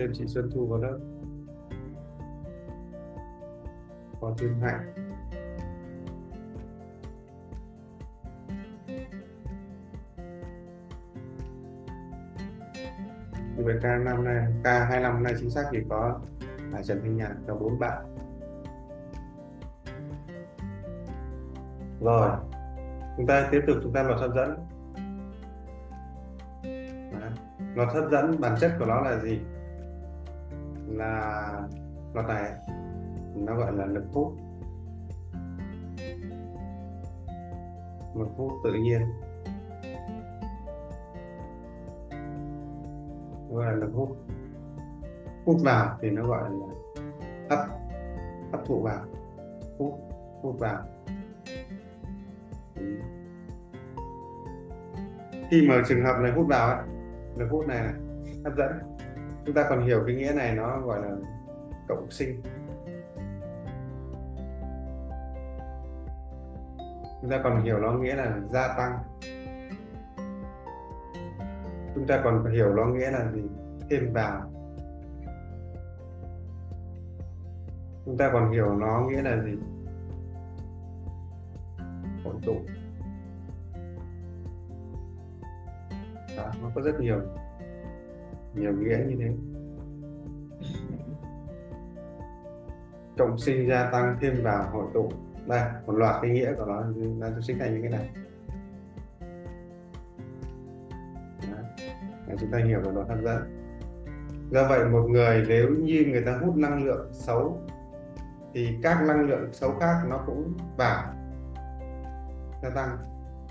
thêm chị Xuân Thu vào lớp. Có thêm Hạnh như vậy K năm nay K hai năm nay chính xác thì có Hải Trần Thanh Nhàn, có bốn bạn. Rồi, chúng ta tiếp tục, chúng ta luật hấp dẫn. Luật hấp dẫn bản chất của nó là gì? Là luật này nó gọi là lực hút lực hút tự nhiên. Gọi là lực hút hút vào thì nó gọi là hấp hấp thụ vào hút hút vào khi mà trường hợp này hút vào ấy, lực hút này, này hấp dẫn chúng ta còn hiểu cái nghĩa này nó gọi là cộng sinh. Chúng ta còn hiểu nó nghĩa là gia tăng. Chúng ta còn hiểu nó nghĩa là gì? Thêm vào. Chúng ta còn hiểu nó nghĩa là gì? Hội tụ. Đó, nó có rất nhiều nhiều nghĩa như thế. Cộng sinh gia tăng thêm vào hội tụ. Đây một loạt cái nghĩa của nó. Nó sinh thành như thế này. Đấy, chúng ta hiểu về luật hấp dẫn do vậy một người nếu như người ta hút năng lượng xấu thì các năng lượng xấu khác nó cũng vào. Gia tăng.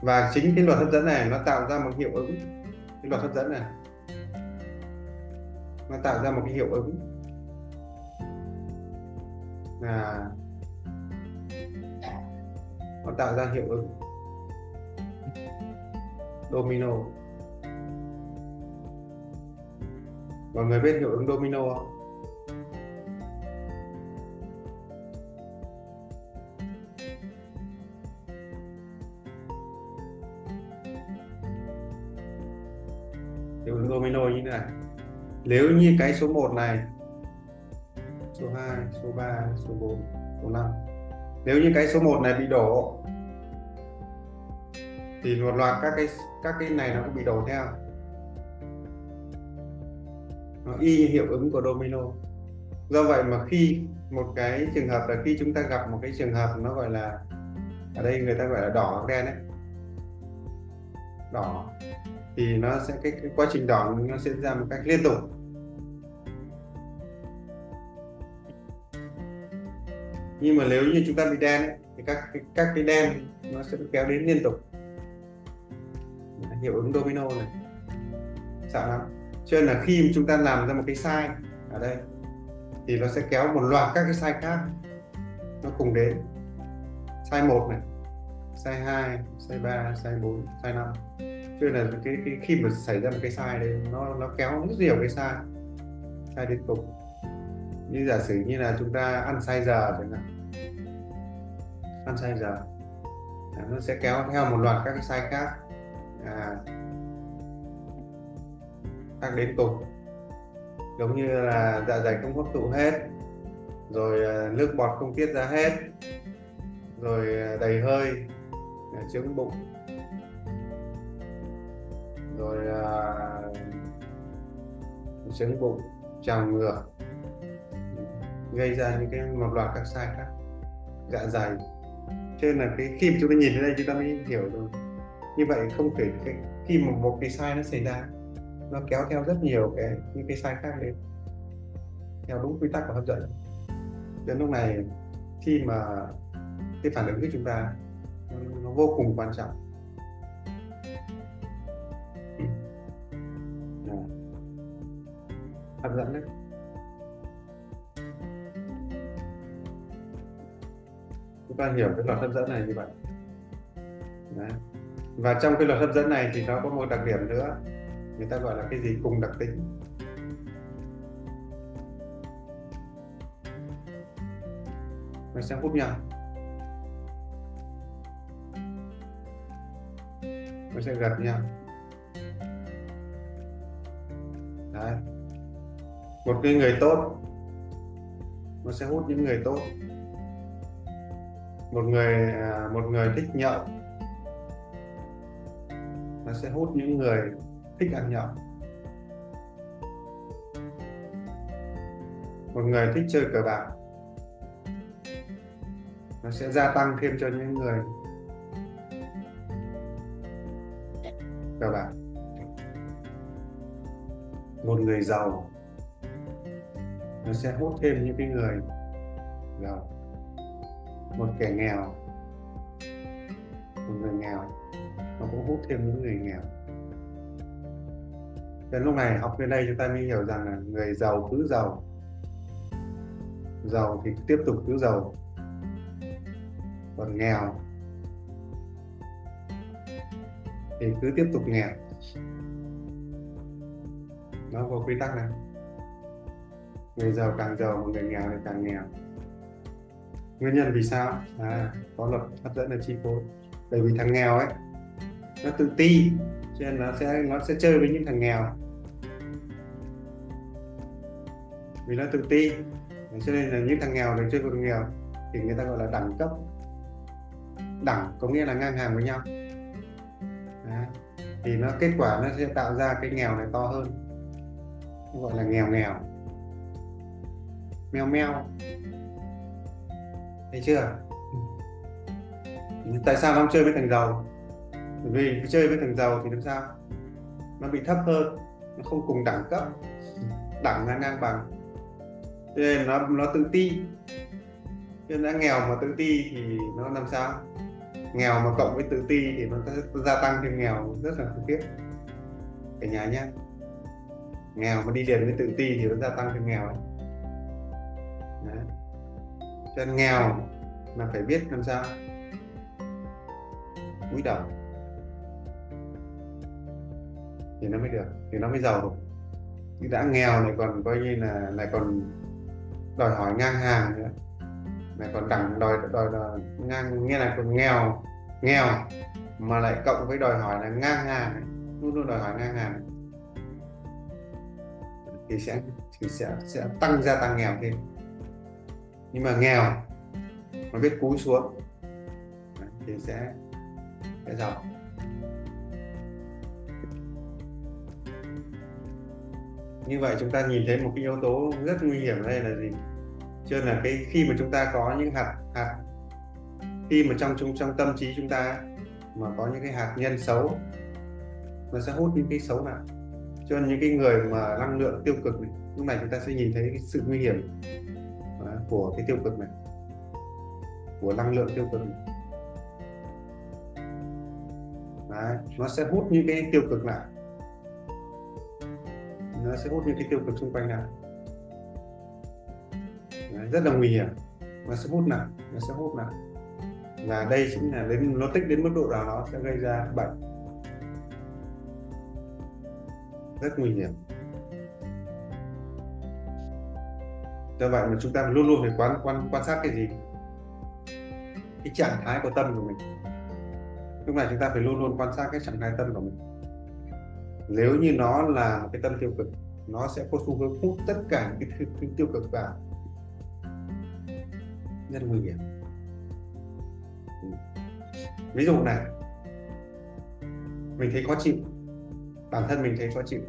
Và chính cái luật hấp dẫn này nó tạo ra một hiệu ứng. Cái luật hấp dẫn này nó tạo ra một cái hiệu ứng. Là nó tạo ra hiệu ứng. Domino. Mọi người biết hiệu ứng domino không? Nếu như cái số 1 này, số 2 số 3 số 4 số 5 nếu như cái số 1 này bị đổ, thì một loạt các cái các cái này nó cũng bị đổ theo. Nó y hiệu ứng của domino. Do vậy mà khi một cái trường hợp là khi chúng ta gặp một cái trường hợp nó gọi là, ở đây người ta gọi là đỏ đen đấy đỏ thì nó sẽ cái, cái quá trình đỏ nó sẽ ra một cách liên tục. Nhưng mà nếu như chúng ta bị đen ấy, thì các các cái đen nó sẽ kéo đến liên tục. Hiệu ứng domino này. Sợ lắm. Cho nên là khi chúng ta làm ra một cái sai ở đây thì nó sẽ kéo một loạt các cái sai khác nó cùng đến. Sai một này sai 2, sai 3, sai 4, sai 5 cho nên là cái, cái khi mà xảy ra một cái sai đấy nó nó kéo rất nhiều cái sai sai liên tục. Như giả sử như là chúng ta ăn sai giờ chẳng hạn. Ăn sai giờ à, nó sẽ kéo theo một loạt các cái sai khác à, khác đến cùng giống như là dạ dày không hấp thụ hết rồi à, nước bọt không tiết ra hết rồi à, đầy hơi trướng bụng rồi uh, bụng trào ngược gây ra những cái một loạt các sai khác. Dạ dày. Cho nên là cái khi mà chúng ta nhìn thấy đây chúng ta mới hiểu rồi như vậy không thể cái khi mà một cái sai nó xảy ra nó kéo theo rất nhiều cái những cái sai khác đến. Theo đúng quy tắc của hấp dẫn. Đến lúc này khi mà cái phản ứng của chúng ta nó vô cùng quan trọng. Hấp dẫn đấy. Chúng ta hiểu cái luật hấp dẫn này như vậy. Đấy. và trong cái luật hấp dẫn này thì nó có một đặc điểm nữa. Người ta gọi là cái gì? Cùng đặc tính. Nó sẽ hút nhau. Nó sẽ gặp nhau. Đấy một cái người tốt. Nó sẽ hút những người tốt. Một người à, một người thích nhậu. Nó sẽ hút những người thích ăn nhậu. Một người thích chơi cờ bạc. Nó sẽ gia tăng thêm cho những người cờ bạc. Một người giàu nó sẽ hút thêm những cái người giàu một kẻ nghèo. Một người nghèo. Nó cũng hút thêm những người nghèo. Đến lúc này học đến đây chúng ta mới hiểu rằng là người giàu cứ giàu. Giàu thì tiếp tục cứ giàu. Còn nghèo thì cứ tiếp tục nghèo. Nó có quy tắc này người giàu càng giàu mà người nghèo thì càng nghèo. Nguyên nhân vì sao? À, có luật hấp dẫn là chi phối. Bởi vì thằng nghèo ấy nó tự ti cho nên nó sẽ nó sẽ chơi với những thằng nghèo. Vì nó tự ti cho nên là những thằng nghèo được chơi với thằng nghèo thì người ta gọi là đẳng cấp. Đẳng có nghĩa là ngang hàng với nhau. Đấy. thì nó kết quả nó sẽ tạo ra cái nghèo này to hơn. Gọi là nghèo nghèo meo meo. Thấy chưa? Ừ. Tại sao nó chơi với thằng giàu? Bởi vì chơi với thằng giàu thì làm sao? Nó bị thấp hơn, nó không cùng đẳng cấp. Đẳng là ngang bằng. Cho nên nó nó tự ti. Cho nên đã nghèo mà tự ti thì nó làm sao? Nghèo mà cộng với tự ti thì nó sẽ gia tăng thêm nghèo rất là khủng khiếp. Cả nhà nhé nghèo mà đi liền với tự ti thì nó gia tăng thêm nghèo ấy. Đấy. cho nên nghèo là phải biết làm sao? Cúi đầu. Thì nó mới được thì nó mới giàu được. Chứ đã nghèo này còn coi như là lại còn đòi hỏi ngang hàng nữa. Này còn đẳng đòi đòi, đòi ngang nghe là còn nghèo nghèo mà lại cộng với đòi hỏi là ngang hàng. Luôn luôn đòi hỏi ngang hàng. Thì sẽ thì sẽ sẽ tăng gia tăng nghèo thêm nhưng mà nghèo, mà biết cúi xuống thì sẽ sẽ giàu. Như vậy chúng ta nhìn thấy một cái yếu tố rất nguy hiểm đây là gì? Cho là cái khi mà chúng ta có những hạt hạt, khi mà trong trong trong tâm trí chúng ta mà có những cái hạt nhân xấu, nó sẽ hút những cái xấu nào? Cho nên những cái người mà năng lượng tiêu cực này, lúc này chúng ta sẽ nhìn thấy cái sự nguy hiểm của cái tiêu cực này. Của năng lượng tiêu cực này. Đấy, nó sẽ hút những cái tiêu cực lại. Nó sẽ hút những cái tiêu cực xung quanh lại. Đấy, rất là nguy hiểm. Nó sẽ hút lại nó sẽ hút lại. Và đây chính là đến nó tích đến mức độ nào nó sẽ gây ra bệnh. Rất nguy hiểm. Do vậy mà chúng ta luôn luôn phải quan quan quan sát cái gì? Cái trạng thái của tâm của mình. Lúc này chúng ta phải luôn luôn quan sát cái trạng thái tâm của mình. Nếu như nó là một cái tâm tiêu cực nó sẽ có xu hướng hút tất cả những cái, thứ tiêu cực vào. Rất nguy hiểm. Ví dụ này. Mình thấy khó chịu. Bản thân mình thấy khó chịu.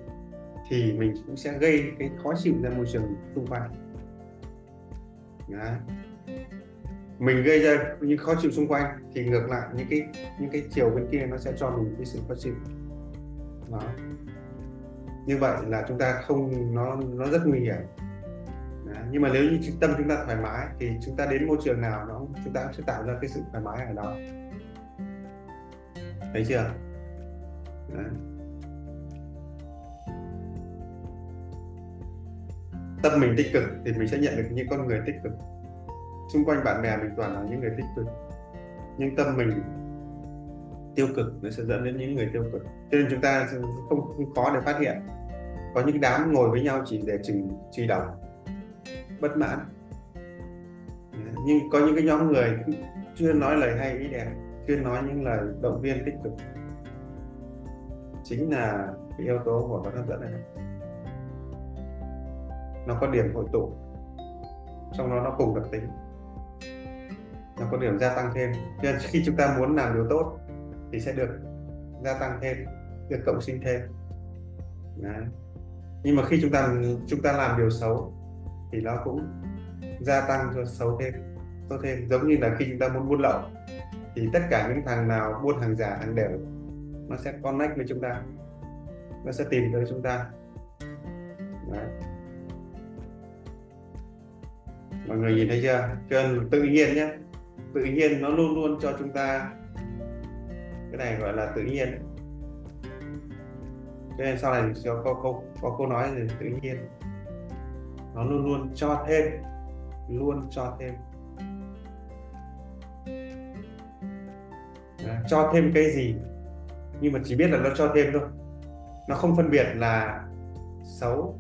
Thì mình cũng sẽ gây cái khó chịu ra môi trường xung quanh. Đó. mình gây ra những khó chịu xung quanh thì ngược lại, những cái những cái chiều bên kia nó sẽ cho mình cái sự khó chịu. Đó. Như vậy là chúng ta không, nó nó rất nguy hiểm. Đó. nhưng mà nếu như tâm chúng ta thoải mái thì chúng ta đến môi trường nào nó chúng ta sẽ tạo ra cái sự thoải mái ở đó. Thấy chưa? Đó. Tâm mình tích cực thì mình sẽ nhận được những con người tích cực. Xung quanh bạn bè mình toàn là những người tích cực. Nhưng tâm mình tiêu cực nó sẽ dẫn đến những người tiêu cực. Cho nên chúng ta không, không khó để phát hiện. Có những đám ngồi với nhau chỉ để chừng truy đồng bất mãn. Nhưng có những cái nhóm người chưa nói lời hay ý đẹp chưa nói những lời động viên tích cực. Chính là cái yếu tố của nó hấp dẫn này nó có điểm hội tụ, trong đó nó cùng đặc tính. Nó có điểm gia tăng thêm. Nên khi chúng ta muốn làm điều tốt thì sẽ được gia tăng thêm, được cộng sinh thêm. Đấy. nhưng mà khi chúng ta chúng ta làm điều xấu thì nó cũng gia tăng cho xấu thêm xấu thêm. Giống như là khi chúng ta muốn buôn lậu thì tất cả những thằng nào buôn hàng giả, hàng đều, nó sẽ connect với chúng ta. Nó sẽ tìm tới chúng ta. Đấy mọi người nhìn thấy chưa? Cho nên tự nhiên nhé. Tự nhiên nó luôn luôn cho chúng ta cái này gọi là tự nhiên. Cho nên sau này có có có, có câu nói gì tự nhiên. Nó luôn luôn cho thêm luôn cho thêm. Đấy, cho thêm cái gì? Nhưng mà chỉ biết là nó cho thêm thôi. Nó không phân biệt là xấu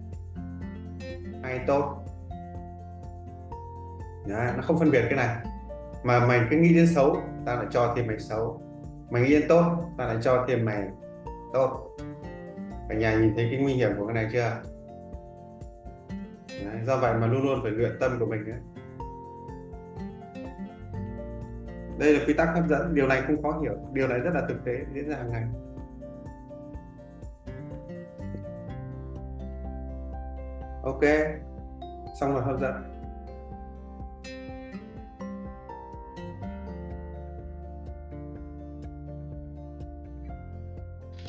hay tốt. Đấy, nó không phân biệt cái này. Mà mày cứ nghĩ đến xấu tao lại cho thêm mày xấu. Mày nghĩ đến tốt tao lại cho thêm mày tốt. Cả nhà nhìn thấy cái nguy hiểm của cái này chưa? Đấy, do vậy mà luôn luôn phải luyện tâm của mình ấy. đây là quy tắc hấp dẫn điều này không khó hiểu điều này rất là thực tế diễn ra hàng ngày. Ok xong rồi hấp dẫn.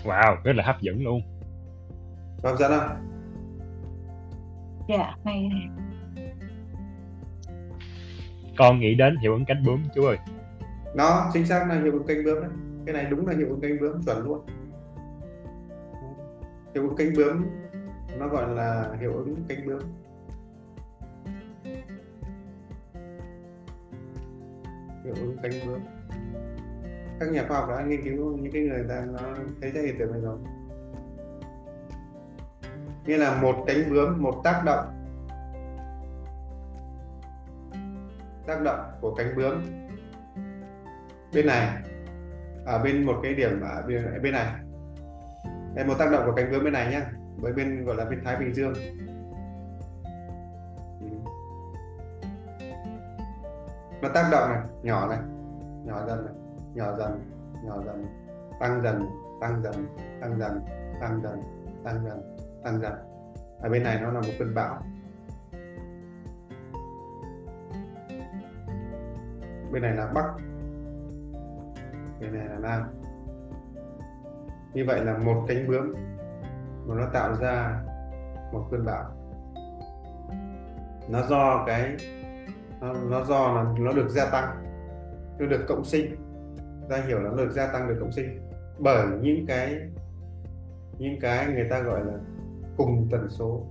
Wow rất là hấp dẫn luôn. Hấp dẫn không dạ hay. Con nghĩ đến hiệu ứng cánh bướm chú ơi. Nó chính xác là hiệu ứng cánh bướm đấy. Cái này đúng là hiệu ứng cánh bướm chuẩn luôn. Hiệu ứng cánh bướm nó gọi là hiệu ứng cánh bướm. Hiệu ứng cánh bướm các nhà khoa học đã nghiên cứu những cái người ta nó thấy ra hiện tượng này rồi. Nghĩa là một cánh bướm một tác động. Tác động của cánh bướm bên này ở bên một cái điểm ở bên, ở bên này. Đây một tác động của cánh bướm bên này nhá với bên gọi là bên Thái Bình Dương. Nó tác động này nhỏ này nhỏ dần này nhỏ dần nhỏ dần. Tăng dần tăng dần tăng dần tăng dần tăng dần tăng dần. Ở bên này nó là một cơn bão. Bên này là bắc. Bên này là nam. Như vậy là một cánh bướm mà nó tạo ra một cơn bão. Nó do cái nó, nó do là nó được gia tăng nó được cộng sinh ta hiểu là nó được gia tăng được cộng sinh bởi những cái những cái người ta gọi là cùng tần số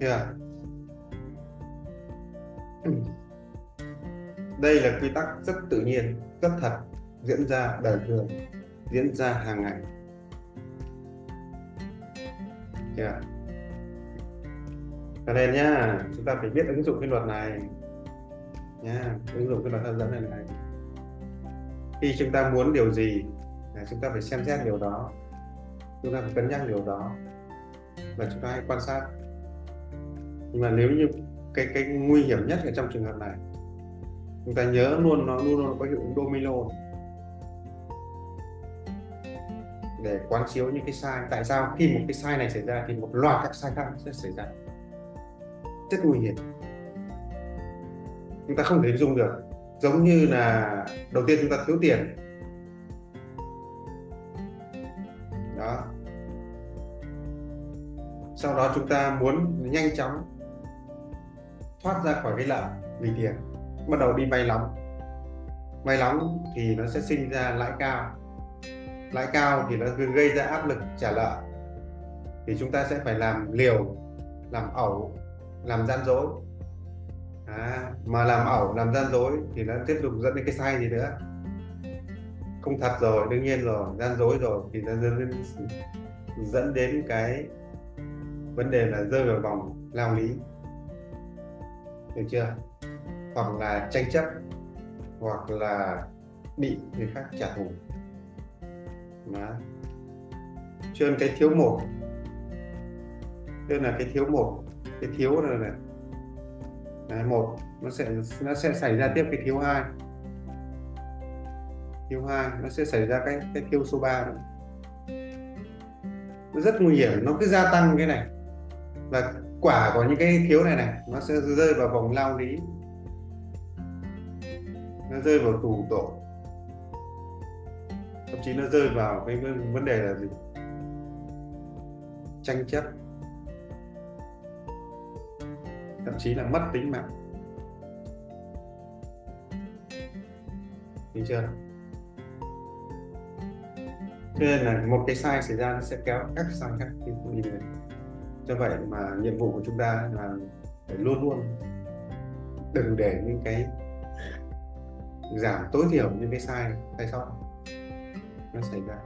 yeah. À? đây là quy tắc rất tự nhiên, rất thật, diễn ra đời thường, diễn ra hàng ngày yeah cho nên nhá, chúng ta phải biết ứng dụng cái luật này. Nhá, ứng dụng cái luật hấp dẫn này này. Khi chúng ta muốn điều gì là chúng ta phải xem xét điều đó. Chúng ta phải cân nhắc điều đó. Và chúng ta hãy quan sát. Nhưng mà nếu như cái cái nguy hiểm nhất ở trong trường hợp này, chúng ta nhớ luôn nó, luôn luôn có hiệu ứng domino. Để quán chiếu những cái sai. Tại sao? Khi một cái sai này xảy ra thì một loạt các sai khác sẽ xảy ra rất nguy hiểm. Chúng ta không thể hình dung được. Giống như là đầu tiên chúng ta thiếu tiền. Đó. Sau đó chúng ta muốn nhanh chóng thoát ra khỏi cái nợ vì tiền. Bắt đầu đi vay nóng. Vay nóng thì nó sẽ sinh ra lãi cao. Lãi cao thì nó gây ra áp lực trả nợ. Thì chúng ta sẽ phải làm liều, làm ẩu làm gian dối. À, mà làm ẩu làm gian dối thì nó tiếp tục dẫn đến cái sai gì nữa? Không thật rồi đương nhiên rồi gian dối rồi thì nó dẫn đến dẫn đến cái vấn đề là rơi vào vòng lao lý. Được chưa? Hoặc là tranh chấp hoặc là bị người khác trả thù. Đó. cho nên cái thiếu một tức là cái thiếu một cái thiếu này, này. Đấy, một nó sẽ nó sẽ xảy ra tiếp cái thiếu hai. Thiếu hai nó sẽ xảy ra cái cái thiếu số 3 nữa. Nó rất nguy hiểm nó cứ gia tăng cái này. Và quả của những cái thiếu này này nó sẽ rơi vào vòng lao lý. Nó rơi vào tù tổ thậm chí nó rơi vào cái vấn đề là gì? Tranh chấp thậm chí là mất tính mạng Hiểu chưa? Cho nên là một cái sai xảy ra nó sẽ kéo các sai khác đi đi đến. Cho vậy mà nhiệm vụ của chúng ta là phải luôn luôn đừng để những cái giảm tối thiểu những cái sai sai sót nó xảy ra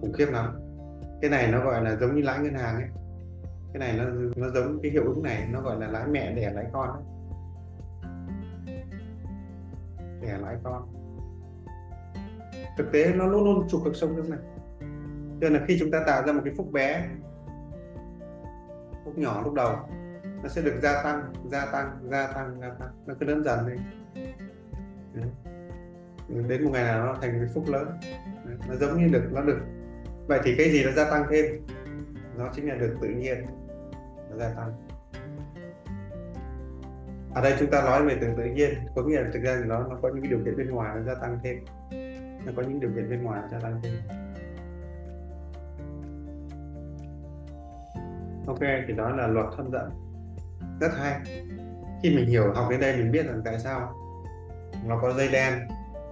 khủng khiếp lắm cái này nó gọi là giống như lãi ngân hàng ấy cái này nó nó giống cái hiệu ứng này, nó gọi là lãi mẹ đẻ lãi con đấy. Đẻ lãi con. Thực tế nó luôn luôn trục cực sông nước này. Cho nên là khi chúng ta tạo ra một cái phúc bé, phúc nhỏ lúc đầu, nó sẽ được gia tăng gia tăng gia tăng gia tăng. Nó cứ lớn dần lên đến một ngày nào nó thành cái phúc lớn. Nó giống như được, nó được. Vậy thì cái gì nó gia tăng thêm? Nó chính là được tự nhiên nó gia tăng. Ở đây chúng ta nói về từ tự nhiên. Có nghĩa là thực ra thì nó nó có những điều kiện bên ngoài nó gia tăng thêm. Nó có những điều kiện bên ngoài nó gia tăng thêm. Ok, thì đó là luật hấp dẫn. Rất hay. Khi mình hiểu học đến đây mình biết rằng tại sao nó có dây đen,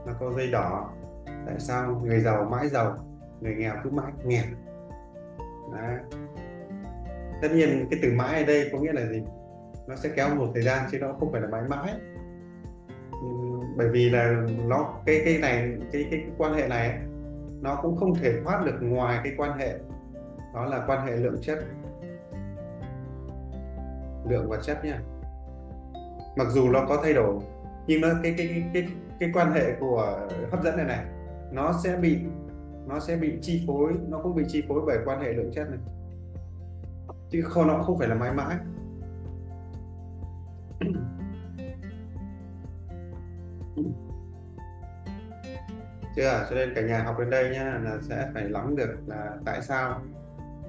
nó có dây đỏ. Tại sao người giàu mãi giàu, người nghèo cứ mãi nghèo. Đấy tất nhiên cái từ mãi ở đây có nghĩa là gì? Nó sẽ kéo một thời gian chứ nó không phải là mãi mãi. Ừ, bởi vì là nó cái cái này cái cái, cái quan hệ này nó cũng không thể thoát được ngoài cái quan hệ. Đó là quan hệ lượng chất. Lượng và chất nha. Mặc dù nó có thay đổi nhưng nó cái cái cái cái, cái quan hệ của hấp dẫn này này nó sẽ bị nó sẽ bị chi phối nó cũng bị chi phối bởi quan hệ lượng chất này chứ kho nó không phải là mãi mãi. Chưa à? cho nên cả nhà học đến đây nhá, là sẽ phải lắm được là tại sao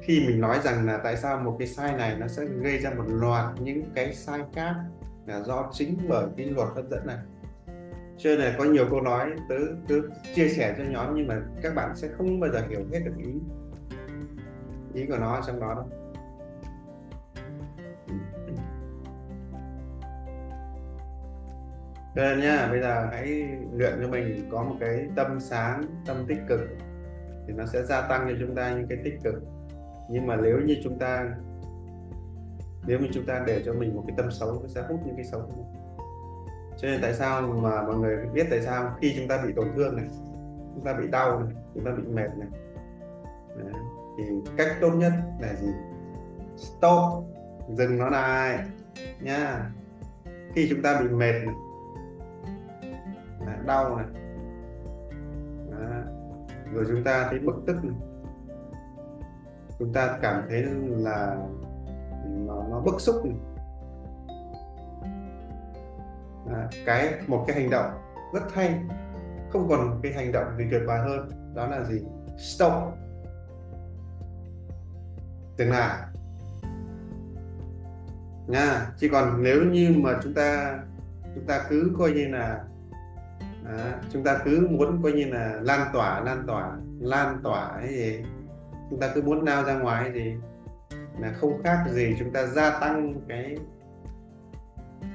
khi mình nói rằng là tại sao một cái sai này nó sẽ gây ra một loạt những cái sai khác là do chính bởi cái luật hấp dẫn này. Cho nên là có nhiều câu nói tớ tớ chia sẻ cho nhóm nhưng mà các bạn sẽ không bao giờ hiểu hết được ý ý của nó trong đó đâu. Cho nên nhá bây giờ hãy luyện cho mình có một cái tâm sáng tâm tích cực thì nó sẽ gia tăng cho chúng ta những cái tích cực. Nhưng mà nếu như chúng ta nếu như chúng ta để cho mình một cái tâm xấu nó sẽ hút những cái xấu. Cho nên tại sao mà mọi người biết tại sao? Khi chúng ta bị tổn thương này chúng ta bị đau này chúng ta bị mệt này. Đấy. thì cách tốt nhất là gì? Stop. Dừng nó lại. Nha. Khi chúng ta bị mệt này, đau này. Đó. rồi chúng ta thấy bực tức này. Chúng ta cảm thấy là nó, nó bức xúc này. À, cái một cái hành động rất hay không còn cái hành động gì tuyệt vời hơn đó là gì? Stop. Dừng lại. Nha chỉ còn nếu như mà chúng ta chúng ta cứ coi như là à, chúng ta cứ muốn coi như là lan tỏa lan tỏa lan tỏa cái gì. Chúng ta cứ muốn nao ra ngoài thì gì là không khác gì chúng ta gia tăng cái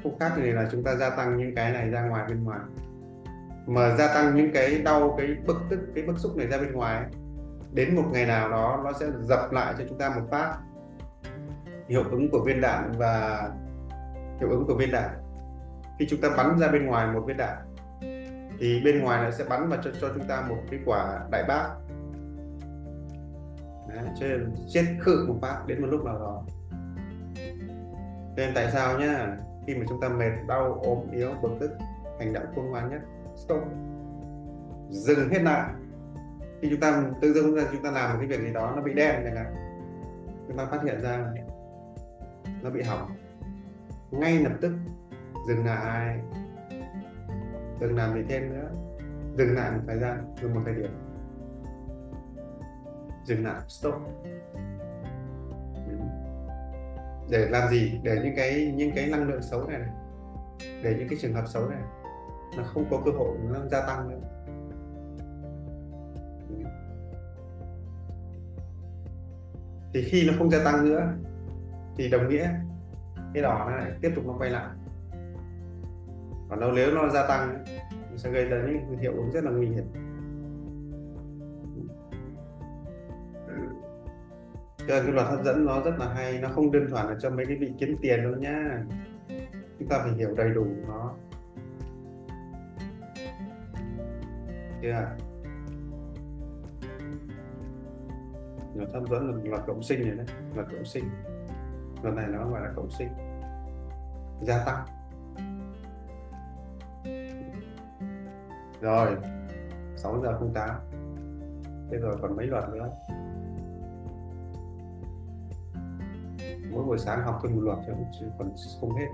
không khác gì là chúng ta gia tăng những cái này ra ngoài bên ngoài. Mà gia tăng những cái đau cái bức tức cái bức xúc này ra bên ngoài đến một ngày nào đó nó sẽ dập lại cho chúng ta một phát. Hiệu ứng của viên đạn và hiệu ứng của viên đạn. Khi chúng ta bắn ra bên ngoài một viên đạn thì bên ngoài nó sẽ bắn vào cho, cho chúng ta một cái quả đại bác. Đấy, cho nên chết khự một phát đến một lúc nào đó. Nên tại sao nhá? Khi mà chúng ta mệt đau ốm yếu bực tức hành động khôn ngoan nhất stop. Dừng hết lại. Khi chúng ta tự dưng ra chúng ta làm một cái việc gì đó nó bị đen chẳng hạn. Chúng ta phát hiện ra nó bị hỏng. Ngay lập tức dừng lại đừng làm gì thêm nữa. Dừng lại một thời gian dừng một thời điểm. Dừng lại stop. Để làm gì? Để những cái những cái năng lượng xấu này, này. Để những cái trường hợp xấu này. Nó không có cơ hội nó gia tăng nữa. Thì khi nó không gia tăng nữa thì đồng nghĩa cái đỏ nó lại tiếp tục nó quay lại còn đâu, nếu nó gia tăng nó sẽ gây ra những hiệu ứng rất là nguy hiểm. Cho nên cái luật hấp dẫn nó rất là hay, nó không đơn thuần là cho mấy cái vị kiếm tiền đâu nhá. Chúng ta phải hiểu đầy đủ nó. Chưa luật hấp dẫn là luật cộng sinh này đấy, luật cộng sinh. Luật này nó gọi là cộng sinh. Gia tăng. Rồi 6 giờ 08 thế rồi còn mấy luật nữa? Mỗi buổi sáng học thêm một luật chứ còn không hết.